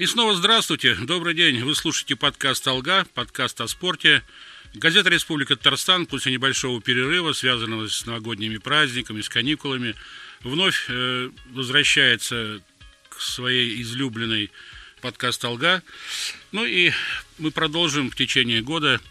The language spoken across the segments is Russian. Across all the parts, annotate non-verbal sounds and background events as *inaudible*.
И снова здравствуйте, добрый день. Вы слушаете подкаст «Алга», подкаст о спорте. Газета «Республика Татарстан» после небольшого перерыва, связанного с новогодними праздниками, с каникулами, вновь э, возвращается к своей излюбленной подкаст «Алга». Ну и мы продолжим в течение года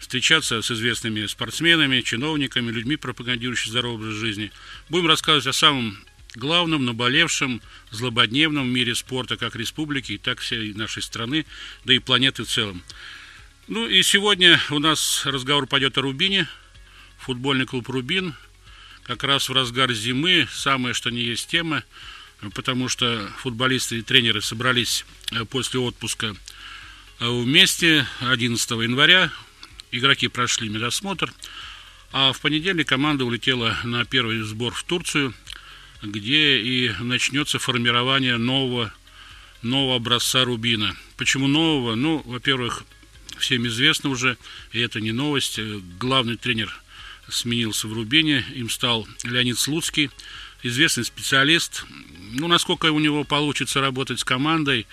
встречаться с известными спортсменами, чиновниками, людьми, пропагандирующими здоровый образ жизни. Будем рассказывать о самом главном, наболевшем, злободневном мире спорта как республики, так всей нашей страны, да и планеты в целом. Ну и сегодня у нас разговор пойдет о Рубине, футбольный клуб «Рубин», как раз в разгар зимы, самое что не есть тема, потому что футболисты и тренеры собрались э, после отпуска э, вместе 11 января, игроки прошли медосмотр, а в понедельник команда улетела на первый сбор в Турцию – где и начнется формирование нового, нового образца рубина. Почему нового? Ну, во-первых, всем известно уже, и это не новость, э, главный тренер сменился в Рубине, им стал Леонид Слуцкий, известный специалист. Ну, насколько у него получится работать с командой,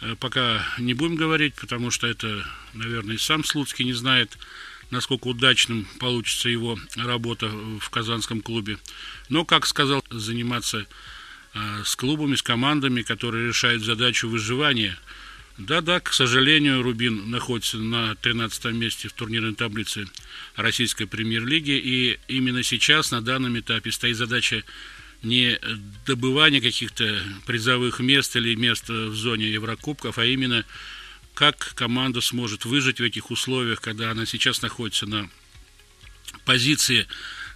э, пока не будем говорить, потому что это, наверное, и сам Слуцкий не знает насколько удачным получится его работа в казанском клубе. Но, как сказал, заниматься э, с клубами, с командами, которые решают задачу выживания. Да-да, к сожалению, Рубин находится на 13 месте в турнирной таблице российской премьер-лиги, и именно сейчас, на данном этапе, стоит задача не добывания каких-то призовых мест или мест в зоне Еврокубков, а именно как команда сможет выжить в этих условиях, когда она сейчас находится на позиции,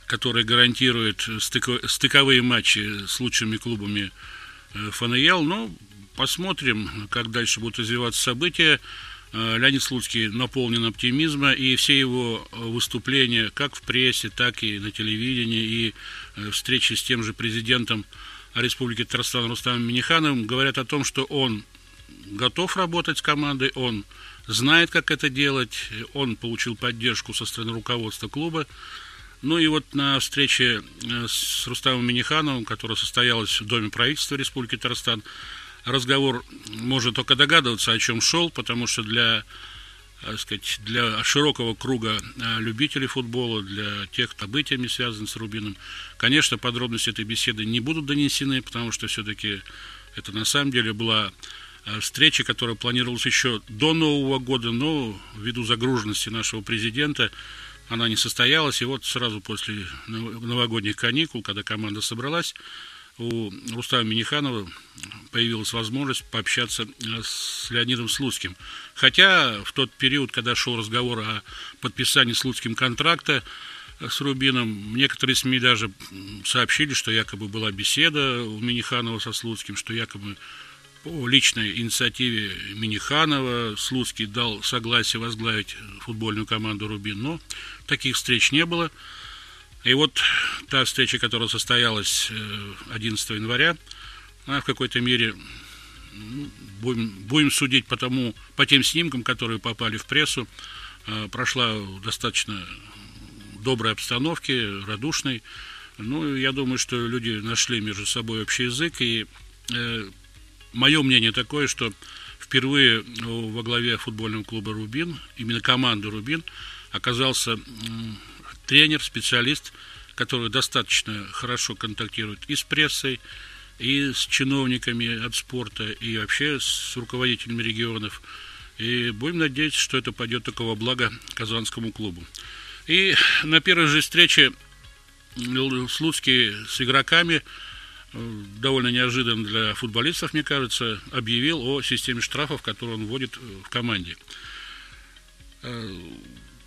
которая гарантирует стыко, стыковые матчи с лучшими клубами э, ФНЛ. Но посмотрим, как дальше будут развиваться события. Э, Леонид Слуцкий наполнен оптимизма, и все его выступления, как в прессе, так и на телевидении, и э, встречи с тем же президентом Республики Татарстан Рустамом Минихановым говорят о том, что он готов работать с командой, он знает, как это делать, он получил поддержку со стороны руководства клуба. Ну и вот на встрече э, с Рустамом Минихановым, которая состоялась в Доме правительства Республики Татарстан, разговор можно только догадываться, о чем шел, потому что для, так э, сказать, для широкого круга э, любителей футбола, для тех, кто событиями связан с Рубином, конечно, подробности этой беседы не будут донесены, потому что все-таки это на самом деле была встречи, которая планировалась еще до Нового года, но ввиду загруженности нашего президента она не состоялась. И вот сразу после новогодних каникул, когда команда собралась, у Рустама Миниханова появилась возможность пообщаться э, с Леонидом Слуцким. Хотя в тот период, когда шел разговор о подписании Слуцким контракта э, с Рубином, некоторые СМИ даже сообщили, что якобы была беседа у Миниханова со Слуцким, что якобы по личной инициативе Миниханова Слуцкий дал согласие возглавить футбольную команду «Рубин», но таких встреч не было. И вот та встреча, которая состоялась 11 э, января, она в какой-то мере, ну, будем, будем судить по, тому, по тем снимкам, которые попали в прессу, э, прошла в достаточно доброй обстановке, радушной. Ну, я думаю, что люди нашли между собой общий язык, и э, мое мнение такое, что впервые во главе футбольного клуба «Рубин», именно команды «Рубин», оказался тренер, специалист, который достаточно хорошо контактирует и с прессой, и с чиновниками от спорта, и вообще с руководителями регионов. И будем надеяться, что это пойдет только во благо Казанскому клубу. И на первой же встрече Слуцкий с игроками – довольно неожиданно для футболистов, мне кажется, объявил о системе штрафов, которую он вводит э, в команде. Э,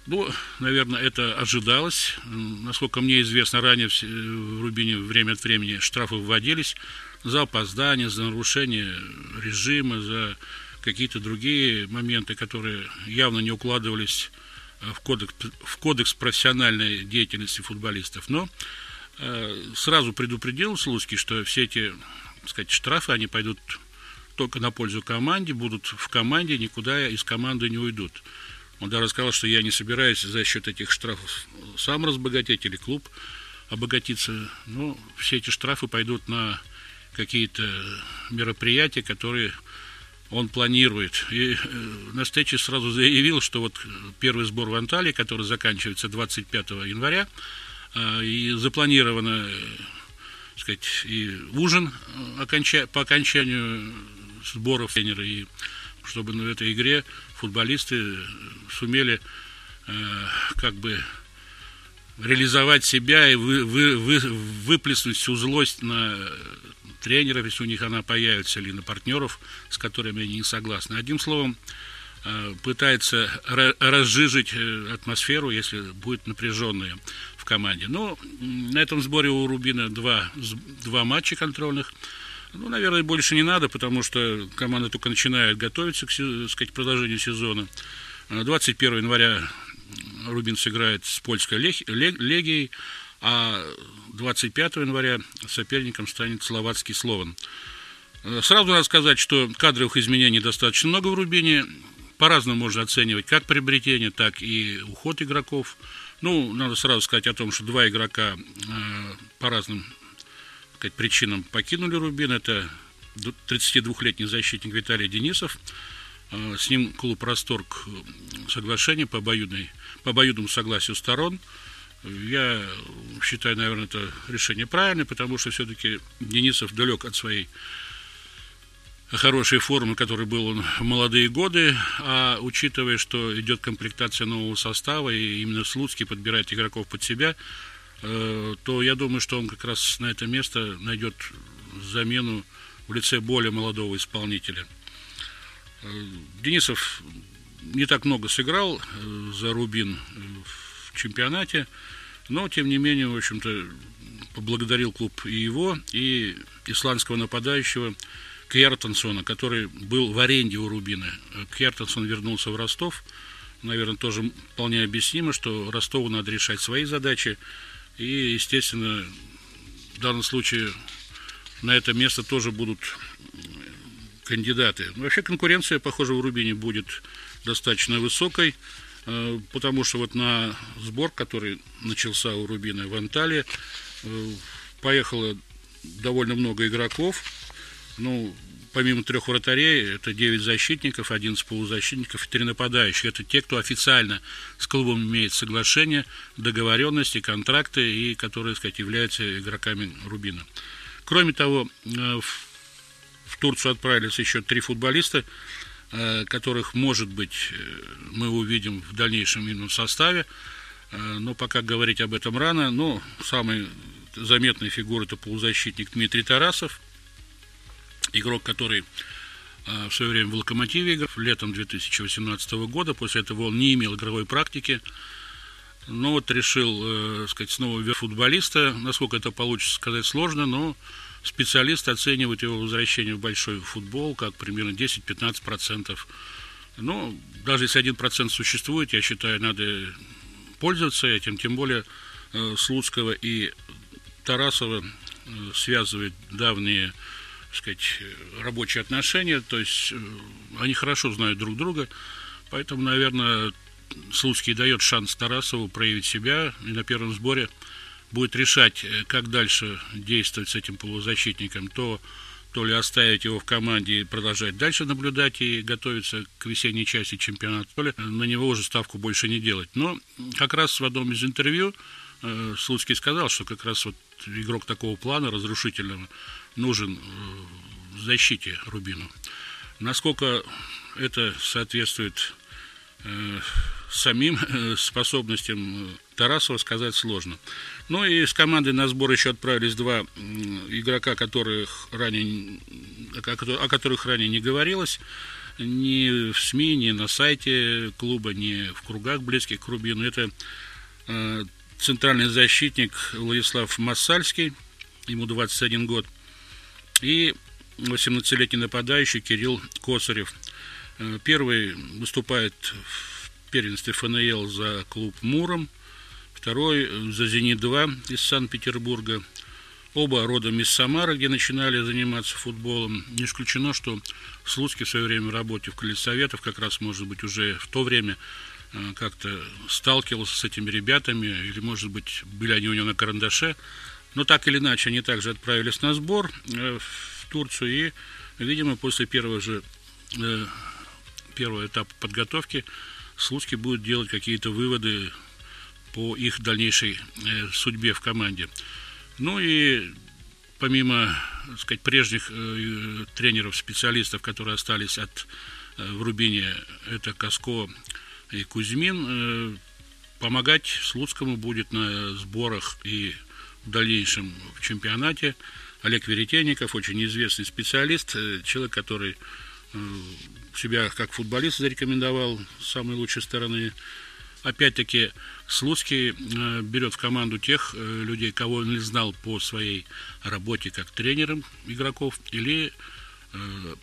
ну, наверное, это ожидалось. Насколько мне известно, ранее в Рубине время от времени штрафы вводились за опоздание, за нарушение режима, за какие-то другие моменты, которые явно не укладывались э, в кодекс, в кодекс профессиональной деятельности футболистов. Но Э, сразу предупредил Слуцкий, что все эти, так сказать, штрафы, они пойдут только на пользу команде, будут в команде, никуда из команды не уйдут. Он даже сказал, что я не собираюсь за счет этих штрафов сам разбогатеть или клуб обогатиться. Но все эти штрафы пойдут на какие-то мероприятия, которые он планирует. И Настечи сразу заявил, что вот первый сбор в Анталии, который заканчивается 25 января, и запланировано сказать, и ужин по окончанию сборов тренера, и чтобы на этой игре футболисты сумели как бы реализовать себя и вы, вы, вы, выплеснуть всю злость на тренеров, если у них она появится, или на партнеров, с которыми они не согласны. Одним словом, э, пытается разжижить э, атмосферу, если будет напряженная команде. Но на этом сборе у Рубина два, два матча контрольных. Ну, наверное, больше не надо, потому что команда только начинает готовиться к сказать, продолжению сезона. 21 января Рубин сыграет с польской легией, а 25 января соперником станет словацкий Слован. Э, сразу надо сказать, что кадровых изменений достаточно много в Рубине. По-разному можно оценивать как приобретение, так и уход игроков. Ну, надо сразу сказать о том, что два игрока э, по разным сказать, причинам покинули Рубин. Это 32-летний защитник Виталий Денисов – Э, с ним клуб расторг соглашение по, обоюдной, по обоюдному согласию сторон. Я считаю, наверное, это решение правильное, потому что все-таки Денисов далек от своей хорошей формы, которой был он в молодые годы, а учитывая, что идет комплектация нового состава, и именно Слуцкий подбирает игроков под себя, э, то я думаю, что он как раз на это место найдет замену в лице более молодого исполнителя – Э, Денисов не так много сыграл э, за Рубин в чемпионате, но, тем не менее, в общем-то, поблагодарил клуб и его, и исландского нападающего Кьяртансона, который был в аренде у Рубина. Кьяртансон вернулся в Ростов. Наверное, тоже вполне объяснимо, что Ростову надо решать свои задачи. И, естественно, в данном случае на это место тоже будут кандидаты. Вообще конкуренция, похоже, в Рубине будет достаточно высокой, э, потому что вот на сбор, который начался у Рубина в Анталии, э, поехало довольно много игроков. Ну, помимо трех вратарей, это 9 защитников, 11 полузащитников и 3 нападающих. Это те, кто официально с клубом имеет соглашение, договоренности, контракты и которые, так сказать, являются игроками Рубина. Кроме того, э, в в Турцию отправились еще три футболиста, э, которых, может быть, э, мы увидим в дальнейшем именно составе, э, но пока говорить об этом рано. Но самый заметная фигура – это полузащитник Дмитрий Тарасов, игрок, который в свое время в «Локомотиве» играл, летом 2018 года. После этого он не имел игровой практики, но вот решил, сказать, снова вверх футболиста. Насколько это получится сказать сложно, но специалисты оценивают его возвращение в большой футбол как примерно 10-15%. Ну, даже если 1% существует, я считаю, надо пользоваться этим, тем более э, Слуцкого и Тарасова э, связывают давние сказать, рабочие отношения, то есть э, они хорошо знают друг друга, поэтому, наверное, Слуцкий дает шанс Тарасову проявить себя и на первом сборе – будет решать, э, как дальше действовать с этим полузащитником, то, то ли оставить его в команде и продолжать дальше наблюдать и готовиться к весенней части чемпионата, то ли на него уже ставку больше не делать. Но как раз в одном из интервью э, Слуцкий сказал, что как раз вот игрок такого плана, разрушительного, нужен э, в защите Рубину. Насколько это соответствует э, самим э, способностям э, Тарасова сказать сложно. Ну и с командой на сбор еще отправились два игрока, которых ранее, о которых ранее не говорилось ни в СМИ, ни на сайте клуба, ни в кругах близких к Рубину. Это э, центральный защитник Владислав Массальский, ему 21 год, и 18-летний нападающий Кирилл Косарев. Первый выступает в первенстве ФНЛ за клуб «Муром», второй за «Зенит-2» из Санкт-Петербурга. Оба родом из Самары, где начинали заниматься футболом. Не исключено, что Слуцкий в свое время работе в Колесоветов, как раз, может быть, уже в то время э, как-то сталкивался с этими ребятами, или, может быть, были они у него на карандаше. Но так или иначе, они также отправились на сбор э, в Турцию, и, видимо, после первого же первого этапа подготовки Слуцкий будет делать какие-то выводы по их дальнейшей судьбе в команде. Ну и помимо так сказать, прежних тренеров, специалистов, которые остались от в Рубине, это Каско и Кузьмин, помогать Слуцкому будет на сборах и в дальнейшем в чемпионате. Олег Веретенников, очень известный специалист, э, человек, который э, себя как футболист зарекомендовал с самой лучшей стороны. Опять-таки, Слуцкий э, берет в команду тех людей, кого он не знал по своей работе как тренером игроков, или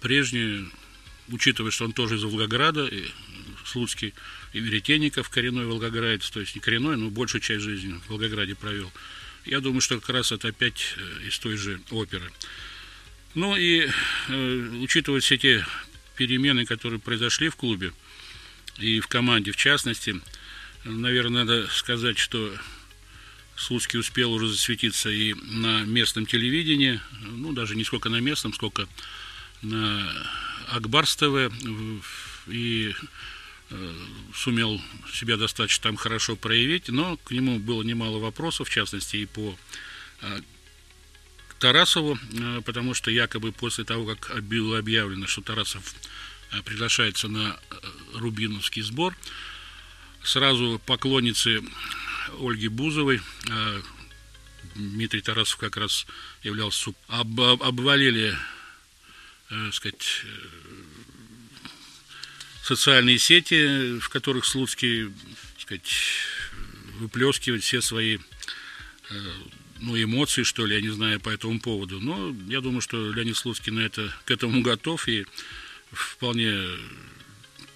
прежние, учитывая, что он тоже из Волгограда, Слуцкий, и Веретенников, коренной волгоградец, то есть не коренной, но большую часть жизни в Волгограде провел. Я думаю, что как раз это опять э, из той же оперы. Ну и э, учитывая все те перемены, которые произошли в клубе и в команде в частности, наверное, надо сказать, что Слуцкий успел уже засветиться и на местном телевидении, ну, даже не сколько на местном, сколько на Акбарс ТВ, и сумел себя достаточно там хорошо проявить, но к нему было немало вопросов, в частности и по э, Тарасову, э, потому что якобы после того, как было объявлено, что Тарасов приглашается на Рубиновский сбор, сразу поклонницы Ольги Бузовой, Дмитрий Тарасов как раз являлся, об, обвалили, сказать, социальные сети, в которых Слуцкий, так сказать, выплескивает все свои э, ну, эмоции, что ли, я не знаю, по этому поводу. Но я думаю, что Леонид Слуцкий на это, к этому *laughs* готов и вполне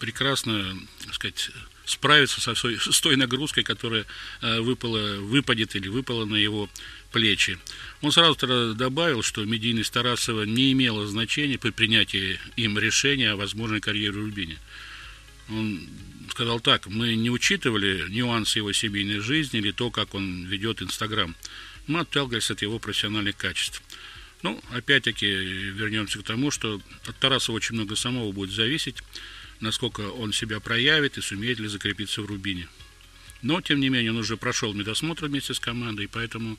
прекрасно, так сказать, справиться со, с той нагрузкой, которая э, выпала, выпадет или выпала на его плечи. Он сразу добавил, что медийность Тарасова не имела значения при принятии им решения о возможной карьере Рубине. Он сказал так, мы не учитывали нюансы его семейной жизни или то, как он ведет Инстаграм. Мы отталкивались от его профессиональных качеств. Ну, опять-таки, вернемся к тому, что от Тарасова очень много самого будет зависеть, насколько он себя проявит и сумеет ли закрепиться в Рубине. Но, тем не менее, он уже прошел медосмотр вместе с командой, поэтому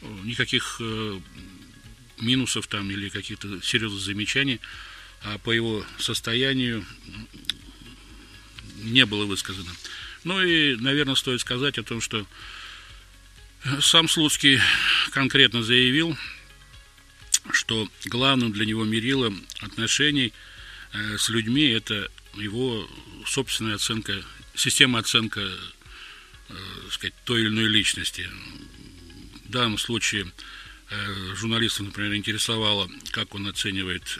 э, никаких э, минусов там или каких-то серьезных замечаний а по его состоянию не было высказано. Ну и, наверное, стоит сказать о том, что сам Слуцкий конкретно заявил, что главным для него мерилом отношений э, с людьми это его собственная оценка, система оценка э, сказать, той или иной личности. В данном случае э, журналистов, например, интересовало, как он оценивает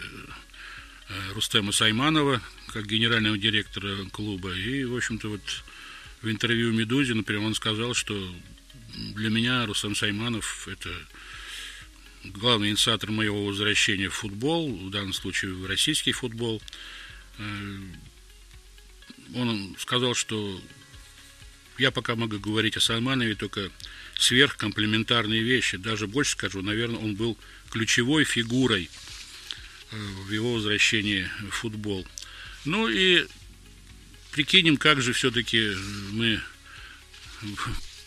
Рустема Сайманова, как генерального директора клуба. И, в общем-то, вот в интервью «Медузе», например, он сказал, что для меня Рустам Сайманов – это главный инициатор моего возвращения в футбол, в данном случае в российский футбол. Э, он сказал, что я пока могу говорить о Сайманове только сверхкомплементарные вещи. Даже больше скажу, наверное, он был ключевой фигурой э, в его возвращении в футбол. Ну и прикинем, как же все-таки мы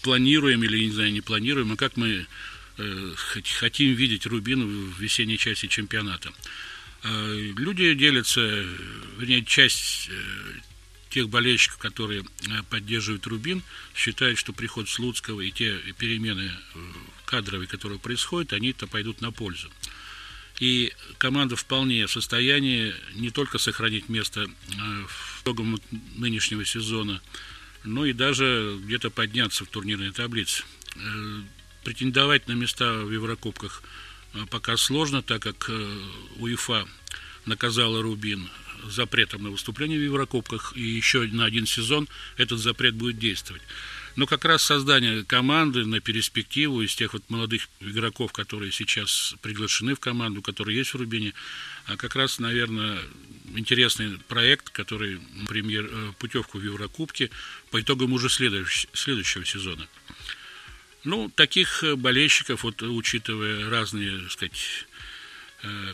планируем или, не знаю, не планируем, а как мы э, хотим видеть Рубин в весенней части чемпионата. Э, люди делятся, вернее, часть э, тех болельщиков, которые э, поддерживают Рубин, считают, что приход Слуцкого и те перемены кадровые, которые происходят, они-то пойдут на пользу. И команда вполне в состоянии не только сохранить место в итогом нынешнего сезона, но и даже где-то подняться в турнирной таблице. Претендовать на места в Еврокубках пока сложно, так как УЕФА наказала Рубин запретом на выступление в Еврокубках, и еще на один сезон этот запрет будет действовать. Но как раз создание команды на перспективу из тех вот молодых игроков, которые сейчас приглашены в команду, которые есть в Рубине, а как раз, наверное, интересный проект, который, например, э, путевку в Еврокубке по итогам уже следующего сезона. Ну, таких болельщиков, вот, учитывая разные, так сказать, э,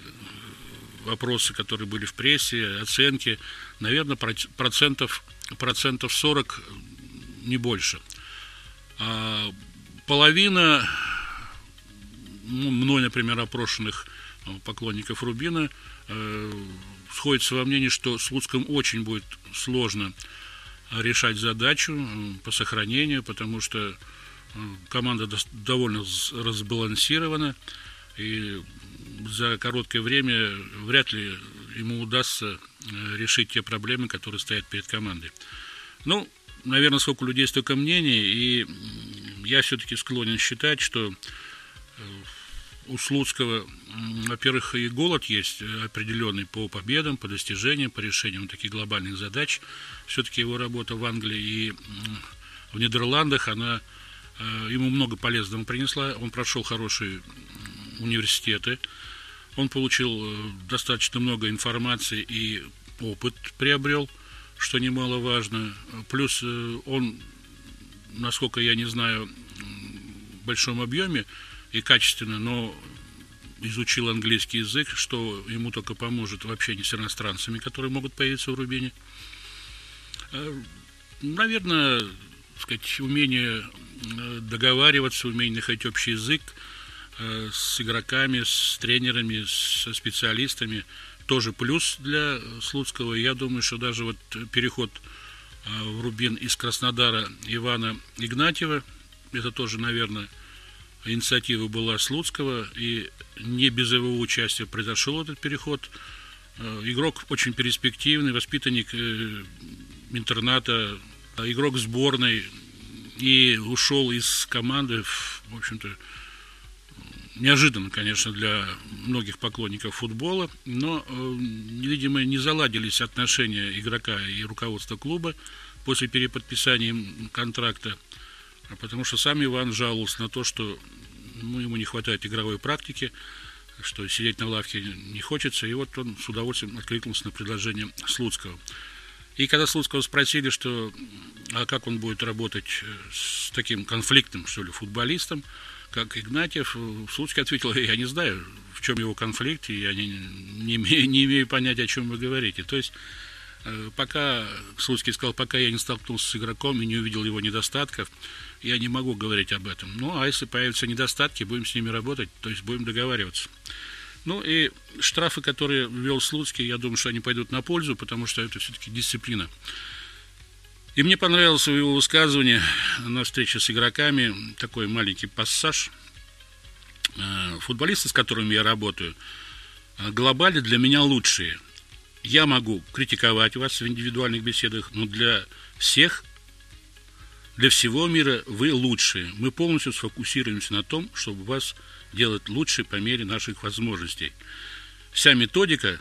вопросы, которые были в прессе, оценки, наверное, процентов, процентов 40, не больше. А половина, ну, мной, например, опрошенных поклонников Рубина, э, сходится во мнении, что с Луцком очень будет сложно решать задачу по сохранению, потому что команда довольно разбалансирована, и за короткое время вряд ли ему удастся э, решить те проблемы, которые стоят перед командой. Ну, наверное, сколько людей, столько мнений, и я все-таки склонен считать, что э, у Слуцкого, во-первых, и голод есть определенный по победам, по достижениям, по решениям таких глобальных задач. Все-таки его работа в Англии и в Нидерландах, она э, ему много полезного принесла. Он прошел хорошие университеты, он получил э, достаточно много информации и опыт приобрел, что немаловажно. Плюс э, он, насколько я не знаю, в большом объеме и качественно, но изучил английский язык, что ему только поможет в общении с иностранцами, которые могут появиться в Рубине. Э, наверное, сказать, умение э, договариваться, умение находить общий язык э, с игроками, с тренерами, со специалистами тоже плюс для Слуцкого. Я думаю, что даже вот переход в Рубин из Краснодара Ивана Игнатьева, это тоже, наверное, инициатива была Слуцкого, и не без его участия произошел этот переход. Э, игрок очень перспективный, воспитанник э, интерната, игрок сборной, и ушел из команды, в общем-то, неожиданно, конечно, для многих поклонников футбола, но, э, видимо, не заладились отношения игрока и руководства клуба после переподписания контракта – а потому что сам Иван жаловался на то, что ну, ему не хватает игровой практики, что сидеть на лавке не хочется, и вот он с удовольствием откликнулся на предложение Слуцкого. И когда Слуцкого спросили, что, а как он будет работать э, с таким конфликтным, что ли, футболистом, как Игнатьев, Слуцкий ответил, я не знаю, в чем его конфликт, и я не, не, имею, не имею понятия, о чем вы говорите. То есть, э, пока, Слуцкий сказал, пока я не столкнулся с игроком и не увидел его недостатков, я не могу говорить об этом. Ну, а если появятся недостатки, будем с ними работать, то есть будем договариваться. Ну и штрафы, которые ввел Слуцкий, я думаю, что они пойдут на пользу, потому что это все-таки дисциплина. И мне понравилось его высказывание на встрече с игроками, такой маленький пассаж. Э, футболисты, с которыми я работаю, э, глобально для меня лучшие. Я могу критиковать вас в индивидуальных беседах, но для всех для всего мира вы лучшие. Мы полностью сфокусируемся на том, чтобы вас делать лучше по мере наших возможностей. Вся методика,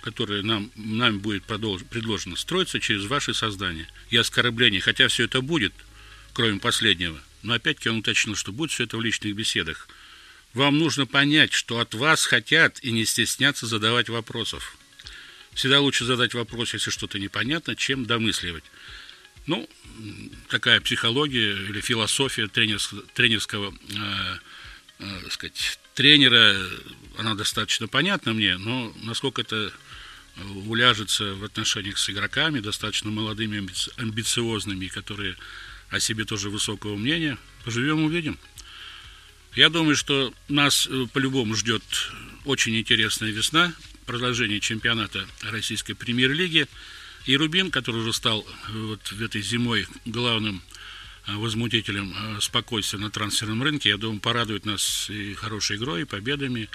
которая нам, нам будет продолж, предложена, строится через ваше создание и оскорбление. Хотя все это будет, кроме последнего. Но опять-таки он уточнил, что будет все это в личных беседах. Вам нужно понять, что от вас хотят и не стесняться задавать вопросов. Всегда лучше задать вопрос, если что-то непонятно, чем домысливать. Ну, такая психология или философия тренерского, тренерского э, э, сказать, тренера, она достаточно понятна мне, но насколько это уляжется в отношениях с игроками, достаточно молодыми, амбициозными, которые о себе тоже высокого мнения, поживем, увидим. Я думаю, что нас э, по-любому ждет очень интересная весна, продолжение чемпионата российской премьер-лиги – и Рубин, который уже стал э, вот в этой зимой главным возмутителем э, спокойствия на трансферном рынке, я думаю, порадует нас и хорошей игрой, и победами,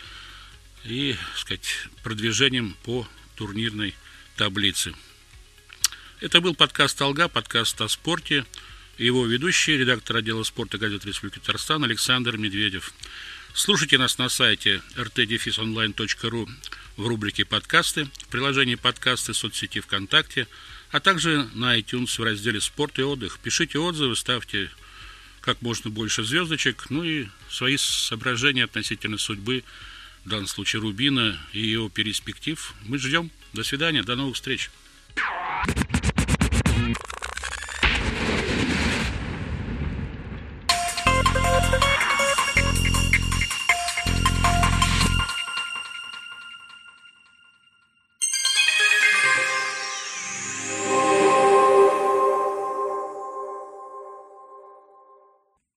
и, так сказать, продвижением по турнирной таблице. Это был подкаст «Алга», подкаст о спорте. Его ведущий, редактор отдела спорта газеты Республики Татарстан Александр Медведев. Слушайте нас на сайте rtdefisonline.ru в рубрике «Подкасты», в приложении «Подкасты» соцсети ВКонтакте, а также на iTunes в разделе «Спорт и отдых». Пишите отзывы, ставьте как можно больше звездочек, ну и свои соображения относительно судьбы, в данном случае Рубина и его перспектив. Мы ждем. До свидания, до новых встреч.